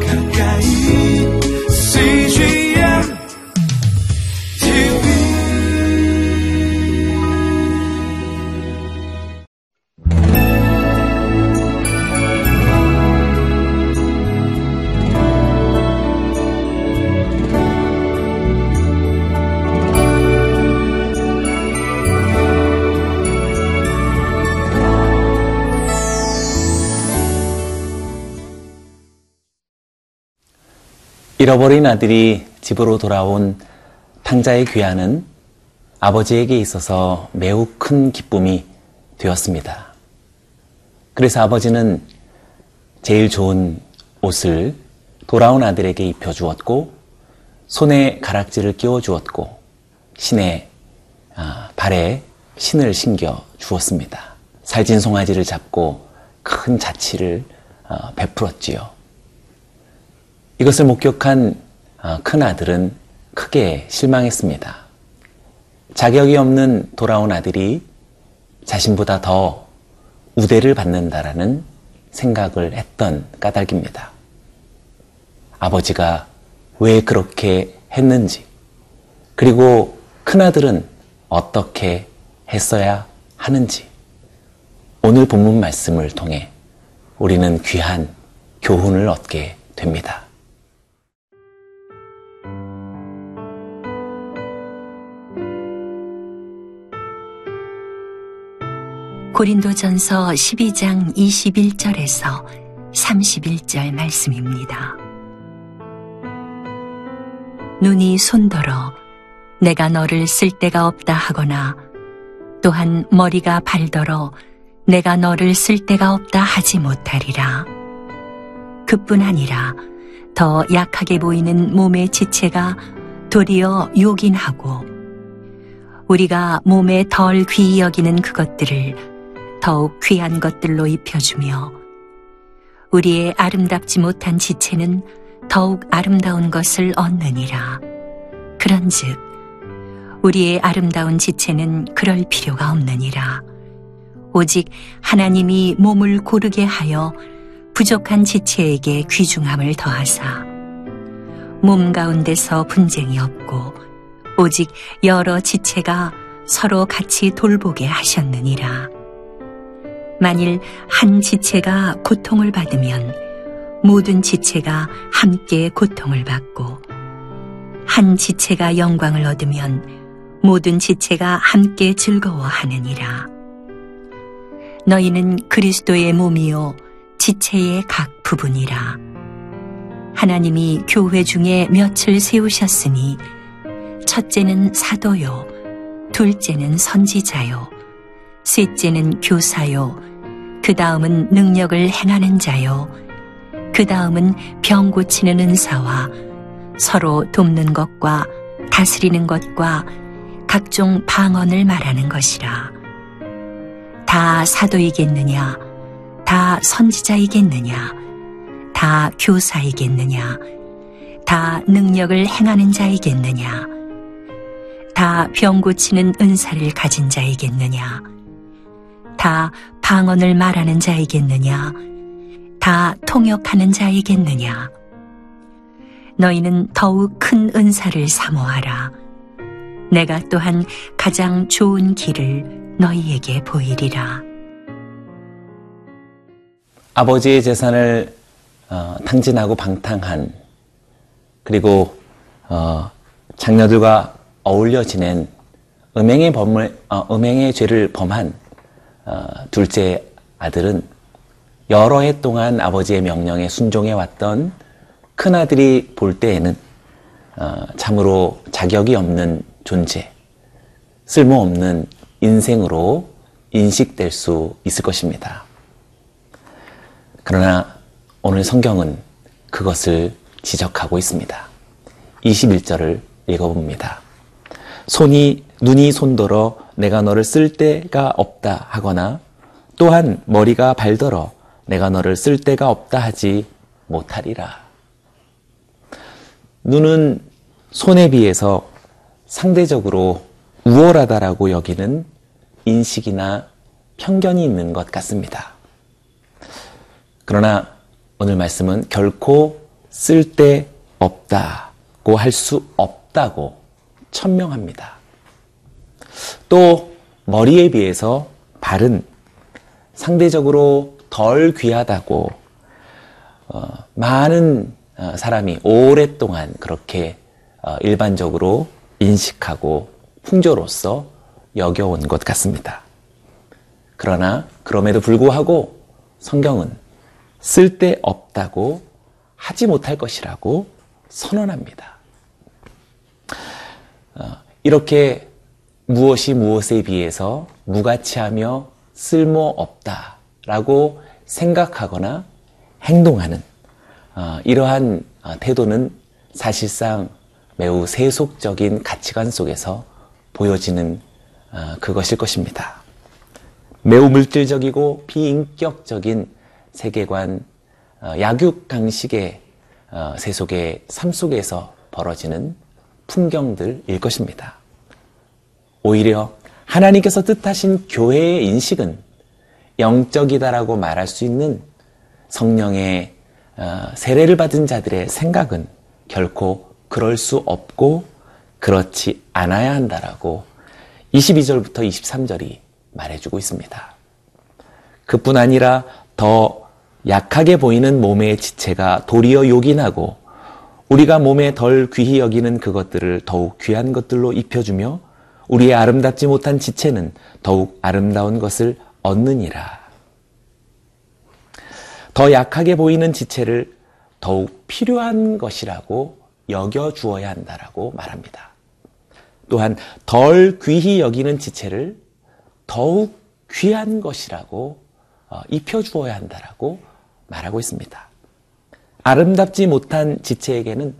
가까 잃어버린 아들이 집으로 돌아온 탕자의 귀환은 아버지에게 있어서 매우 큰 기쁨이 되었습니다. 그래서 아버지는 제일 좋은 옷을 돌아온 아들에게 입혀주었고, 손에 가락지를 끼워 주었고, 신의 아, 발에 신을 신겨 주었습니다. 살찐 송아지를 잡고 큰 자치를 어, 베풀었지요. 이것을 목격한 어, 큰 아들은 크게 실망했습니다. 자격이 없는 돌아온 아들이 자신보다 더 우대를 받는다라는 생각을 했던 까닭입니다. 아버지가 왜 그렇게 했는지, 그리고 큰아들은 어떻게 했어야 하는지, 오늘 본문 말씀을 통해 우리는 귀한 교훈을 얻게 됩니다. 고린도전서 12장 21절에서 31절 말씀입니다. 눈이 손더러 내가 너를 쓸 데가 없다 하거나 또한 머리가 발더러 내가 너를 쓸 데가 없다 하지 못하리라. 그뿐 아니라 더 약하게 보이는 몸의 지체가 도리어 요긴하고 우리가 몸에 덜 귀히 여기는 그것들을 더욱 귀한 것들로 입혀주며 우리의 아름답지 못한 지체는 더욱 아름다운 것을 얻느니라. 그런즉 우리의 아름다운 지체는 그럴 필요가 없느니라. 오직 하나님이 몸을 고르게 하여 부족한 지체에게 귀중함을 더하사 몸 가운데서 분쟁이 없고 오직 여러 지체가 서로 같이 돌보게 하셨느니라. 만일 한 지체가 고통을 받으면 모든 지체가 함께 고통을 받고 한 지체가 영광을 얻으면 모든 지체가 함께 즐거워하느니라. 너희는 그리스도의 몸이요 지체의 각 부분이라. 하나님이 교회 중에 몇을 세우셨으니 첫째는 사도요, 둘째는 선지자요, 셋째는 교사요, 그 다음은 능력을 행하는 자요. 그 다음은 병 고치는 은사와 서로 돕는 것과 다스리는 것과 각종 방언을 말하는 것이라. 다 사도이겠느냐? 다 선지자이겠느냐? 다 교사이겠느냐? 다 능력을 행하는 자이겠느냐? 다 병 고치는 은사를 가진 자이겠느냐? 다 방언을 말하는 자이겠느냐? 다 통역하는 자이겠느냐? 너희는 더욱 큰 은사를 사모하라. 내가 또한 가장 좋은 길을 너희에게 보이리라. 아버지의 재산을 어, 탕진하고 방탕한 그리고 어, 장녀들과 어울려 지낸 음행의 범을 어, 음행의 죄를 범한 어, 둘째 아들은 여러 해 동안 아버지의 명령에 순종해 왔던 큰 아들이 볼 때에는 어, 참으로 자격이 없는 존재, 쓸모없는 인생으로 인식될 수 있을 것입니다. 그러나 오늘 성경은 그것을 지적하고 있습니다. 21절을 읽어봅니다. 손이, 눈이 손더러 내가 너를 쓸 데가 없다 하거나 또한 머리가 발더러 내가 너를 쓸 데가 없다 하지 못하리라. 눈은 손에 비해서 상대적으로 우월하다라고 여기는 인식이나 편견이 있는 것 같습니다. 그러나 오늘 말씀은 결코 쓸데 없다고 할 수 없다고 천명합니다. 또 머리에 비해서 발은 상대적으로 덜 귀하다고 어, 많은 어, 사람이 오랫동안 그렇게 어, 일반적으로 인식하고 풍조로서 여겨온 것 같습니다. 그러나 그럼에도 불구하고 성경은 쓸데없다고 하지 못할 것이라고 선언합니다. 어, 이렇게 무엇이 무엇에 비해서 무가치하며 쓸모없다 라고 생각하거나 행동하는 어, 이러한 어, 태도는 사실상 매우 세속적인 가치관 속에서 보여지는 어, 그것일 것입니다. 매우 물질적이고 비인격적인 세계관, 어, 약육강식의 어, 세속의 삶 속에서 벌어지는 풍경들일 것입니다. 오히려 하나님께서 뜻하신 교회의 인식은 영적이다라고 말할 수 있는 성령의 어, 세례를 받은 자들의 생각은 결코 그럴 수 없고 그렇지 않아야 한다라고 22절부터 23절이 말해주고 있습니다. 그뿐 아니라 더 약하게 보이는 몸의 지체가 도리어 요긴하고 우리가 몸에 덜 귀히 여기는 그것들을 더욱 귀한 것들로 입혀주며 우리의 아름답지 못한 지체는 더욱 아름다운 것을 얻느니라. 더 약하게 보이는 지체를 더욱 필요한 것이라고 여겨 주어야 한다라고 말합니다. 또한 덜 귀히 여기는 지체를 더욱 귀한 것이라고 어, 입혀 주어야 한다라고 말하고 있습니다. 아름답지 못한 지체에게는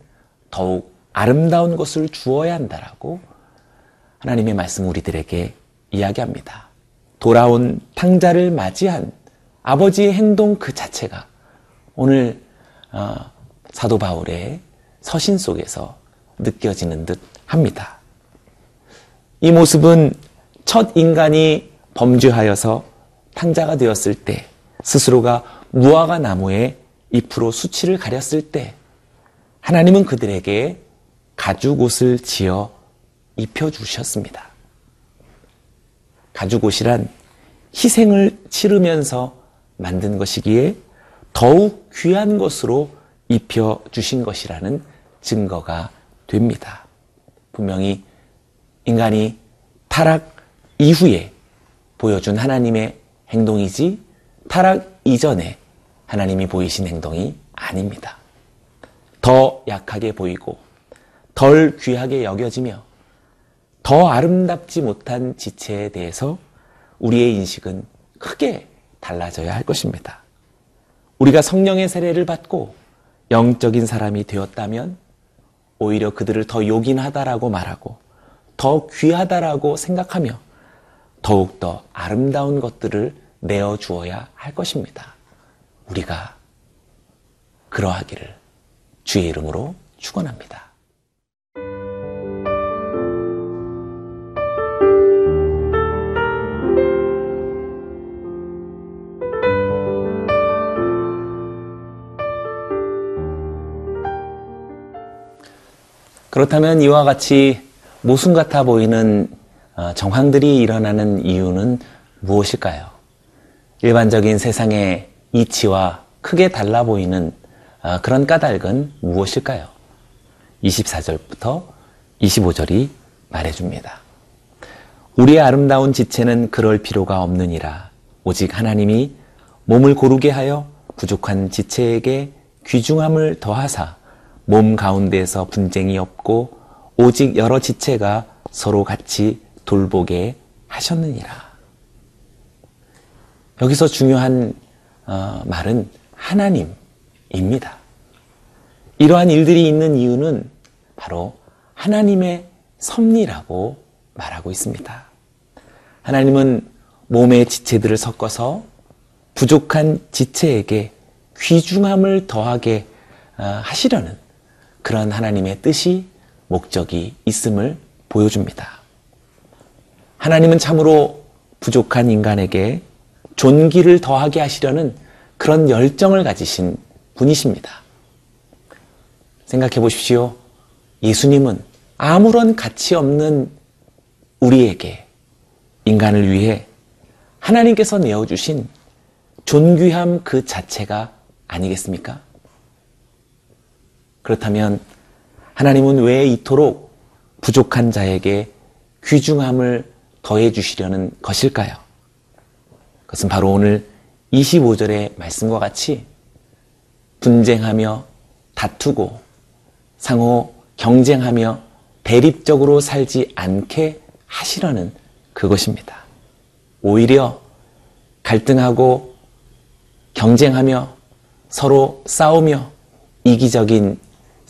더욱 아름다운 것을 주어야 한다라고 하나님의 말씀 우리들에게 이야기합니다. 돌아온 탕자를 맞이한 아버지의 행동 그 자체가 오늘 어, 사도 바울의 서신 속에서 느껴지는 듯 합니다. 이 모습은 첫 인간이 범죄하여서 탕자가 되었을 때 스스로가 무화과 나무에 잎으로 수치를 가렸을 때 하나님은 그들에게 가죽 옷을 지어 입혀주셨습니다. 가죽 옷이란 희생을 치르면서 만든 것이기에 더욱 귀한 것으로 입혀주신 것이라는 증거가 됩니다. 분명히 인간이 타락 이후에 보여준 하나님의 행동이지 타락 이전에 하나님이 보이신 행동이 아닙니다. 더 약하게 보이고 덜 귀하게 여겨지며 더 아름답지 못한 지체에 대해서 우리의 인식은 크게 달라져야 할 것입니다. 우리가 성령의 세례를 받고 영적인 사람이 되었다면 오히려 그들을 더 요긴하다라고 말하고 더 귀하다라고 생각하며 더욱더 아름다운 것들을 내어 주어야 할 것입니다. 우리가 그러하기를 주의 이름으로 축원합니다. 그렇다면 이와 같이 모순 같아 보이는 어, 정황들이 일어나는 이유는 무엇일까요? 일반적인 세상의 이치와 크게 달라 보이는 어, 그런 까닭은 무엇일까요? 24절부터 25절이 말해줍니다. 우리의 아름다운 지체는 그럴 필요가 없느니라. 오직 하나님이 몸을 고르게 하여 부족한 지체에게 귀중함을 더하사 몸 가운데서 분쟁이 없고 오직 여러 지체가 서로 같이 돌보게 하셨느니라. 여기서 중요한 어, 말은 하나님입니다. 이러한 일들이 있는 이유는 바로 하나님의 섭리라고 말하고 있습니다. 하나님은 몸의 지체들을 섞어서 부족한 지체에게 귀중함을 더하게 어, 하시려는 그런 하나님의 뜻이 목적이 있음을 보여줍니다. 하나님은 참으로 부족한 인간에게 존귀를 더하게 하시려는 그런 열정을 가지신 분이십니다. 생각해 보십시오. 예수님은 아무런 가치 없는 우리에게 인간을 위해 하나님께서 내어주신 존귀함 그 자체가 아니겠습니까? 그렇다면 하나님은 왜 이토록 부족한 자에게 귀중함을 더해 주시려는 것일까요? 그것은 바로 오늘 25절의 말씀과 같이 분쟁하며 다투고 상호 경쟁하며 대립적으로 살지 않게 하시려는 그것입니다. 오히려 갈등하고 경쟁하며 서로 싸우며 이기적인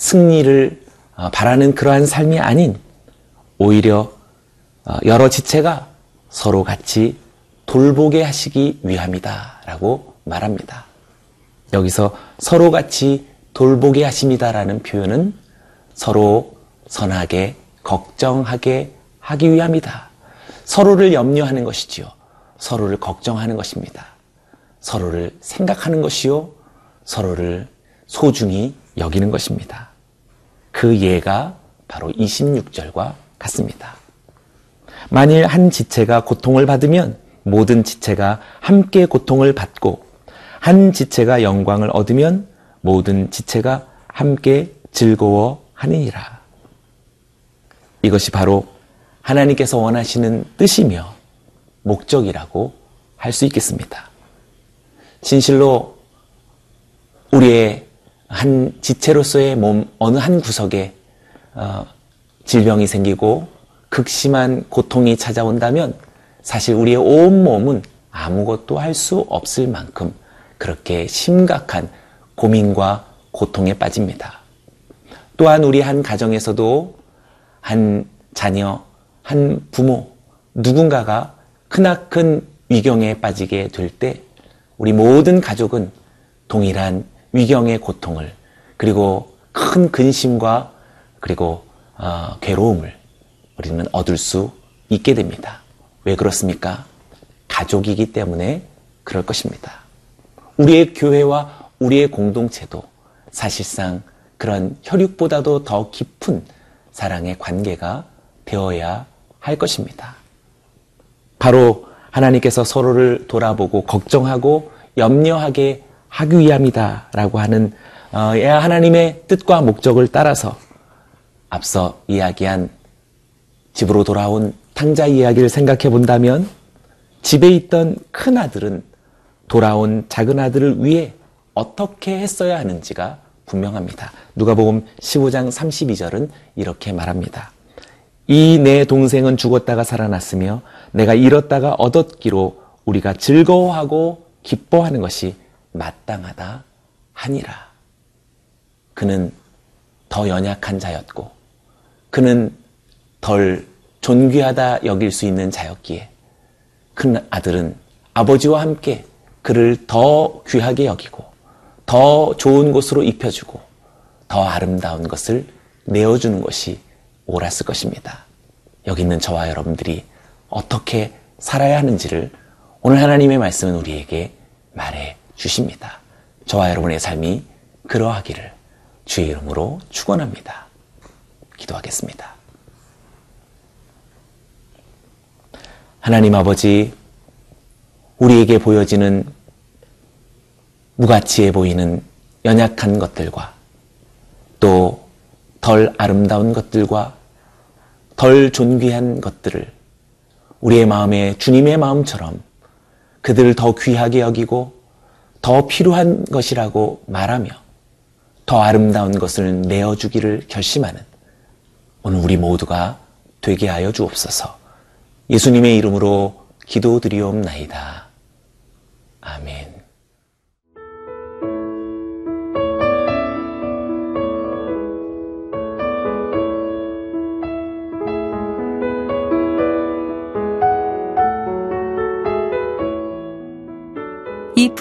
승리를 어, 바라는 그러한 삶이 아닌 오히려 어, 여러 지체가 서로 같이 돌보게 하시기 위함이다 라고 말합니다. 여기서 서로 같이 돌보게 하십니다라는 표현은 서로 선하게 걱정하게 하기 위함이다. 서로를 염려하는 것이지요. 서로를 걱정하는 것입니다. 서로를 생각하는 것이요. 서로를 소중히 여기는 것입니다. 그 예가 바로 26절과 같습니다. 만일 한 지체가 고통을 받으면 모든 지체가 함께 고통을 받고 한 지체가 영광을 얻으면 모든 지체가 함께 즐거워하니라. 이것이 바로 하나님께서 원하시는 뜻이며 목적이라고 할 수 있겠습니다. 진실로 우리의 한 지체로서의 몸 어느 한 구석에 어, 질병이 생기고 극심한 고통이 찾아온다면 사실 우리의 온 몸은 아무것도 할 수 없을 만큼 그렇게 심각한 고민과 고통에 빠집니다. 또한 우리 한 가정에서도 한 자녀, 한 부모, 누군가가 크나큰 위경에 빠지게 될 때 우리 모든 가족은 동일한 위경의 고통을 그리고 큰 근심과 그리고 어, 괴로움을 우리는 얻을 수 있게 됩니다. 왜 그렇습니까? 가족이기 때문에 그럴 것입니다. 우리의 교회와 우리의 공동체도 사실상 그런 혈육보다도 더 깊은 사랑의 관계가 되어야 할 것입니다. 바로 하나님께서 서로를 돌아보고 걱정하고 염려하게 하기 위함이다 라고 하는 어, 하나님의 뜻과 목적을 따라서 앞서 이야기한 집으로 돌아온 탕자 이야기를 생각해 본다면 집에 있던 큰 아들은 돌아온 작은 아들을 위해 어떻게 했어야 하는지가 분명합니다. 누가복음 15장 32절은 이렇게 말합니다. 이 내 동생은 죽었다가 살아났으며 내가 잃었다가 얻었기로 우리가 즐거워하고 기뻐하는 것이 마땅하다 하니라. 그는 더 연약한 자였고 그는 덜 존귀하다 여길 수 있는 자였기에 큰 아들은 아버지와 함께 그를 더 귀하게 여기고 더 좋은 곳으로 입혀주고 더 아름다운 것을 내어주는 것이 옳았을 것입니다. 여기 있는 저와 여러분들이 어떻게 살아야 하는지를 오늘 하나님의 말씀은 우리에게 말해 주십니다. 저와 여러분의 삶이 그러하기를 주의 이름으로 축원합니다. 기도하겠습니다. 하나님 아버지, 우리에게 보여지는 무가치해 보이는 연약한 것들과 또 덜 아름다운 것들과 덜 존귀한 것들을 우리의 마음에 주님의 마음처럼 그들을 더 귀하게 여기고 더 필요한 것이라고 말하며 더 아름다운 것을 내어주기를 결심하는 오늘 우리 모두가 되게 하여 주옵소서. 예수님의 이름으로 기도드리옵나이다. 아멘.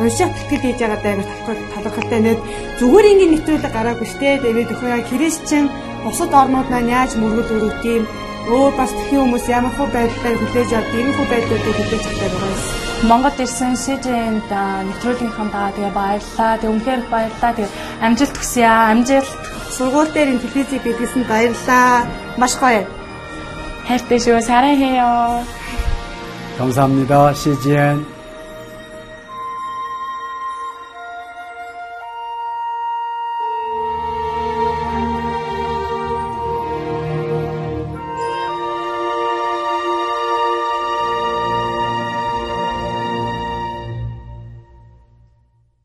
уншаад тэтгэл хийж байгаа даа талхал талхалтай нэт зүгээр ингээд нэвтрүүлэг гараагүй штэ тэгээд өхөө яа христчин бусад орнууд маань яаж мөргөл өрөвт юм өөр бас тхэн хүмүүс ямар хөө байдлаар хүлээж авд ийм хөө байдлуудыг хүлээж авдаг байгаа юм. Монгол ирсэн СЖН-д нэвтрүүлгийнхаа даа тэгээ баярлаа. Тэг үнхээр их баярлаа. Тэг амжилт хүсье аа. Амжилт. Сургууль дээр ин телевизийг бидлсэн баярлаа. Маш гоё. хайртай шүү. 사랑해요. 감사합니다. CGN.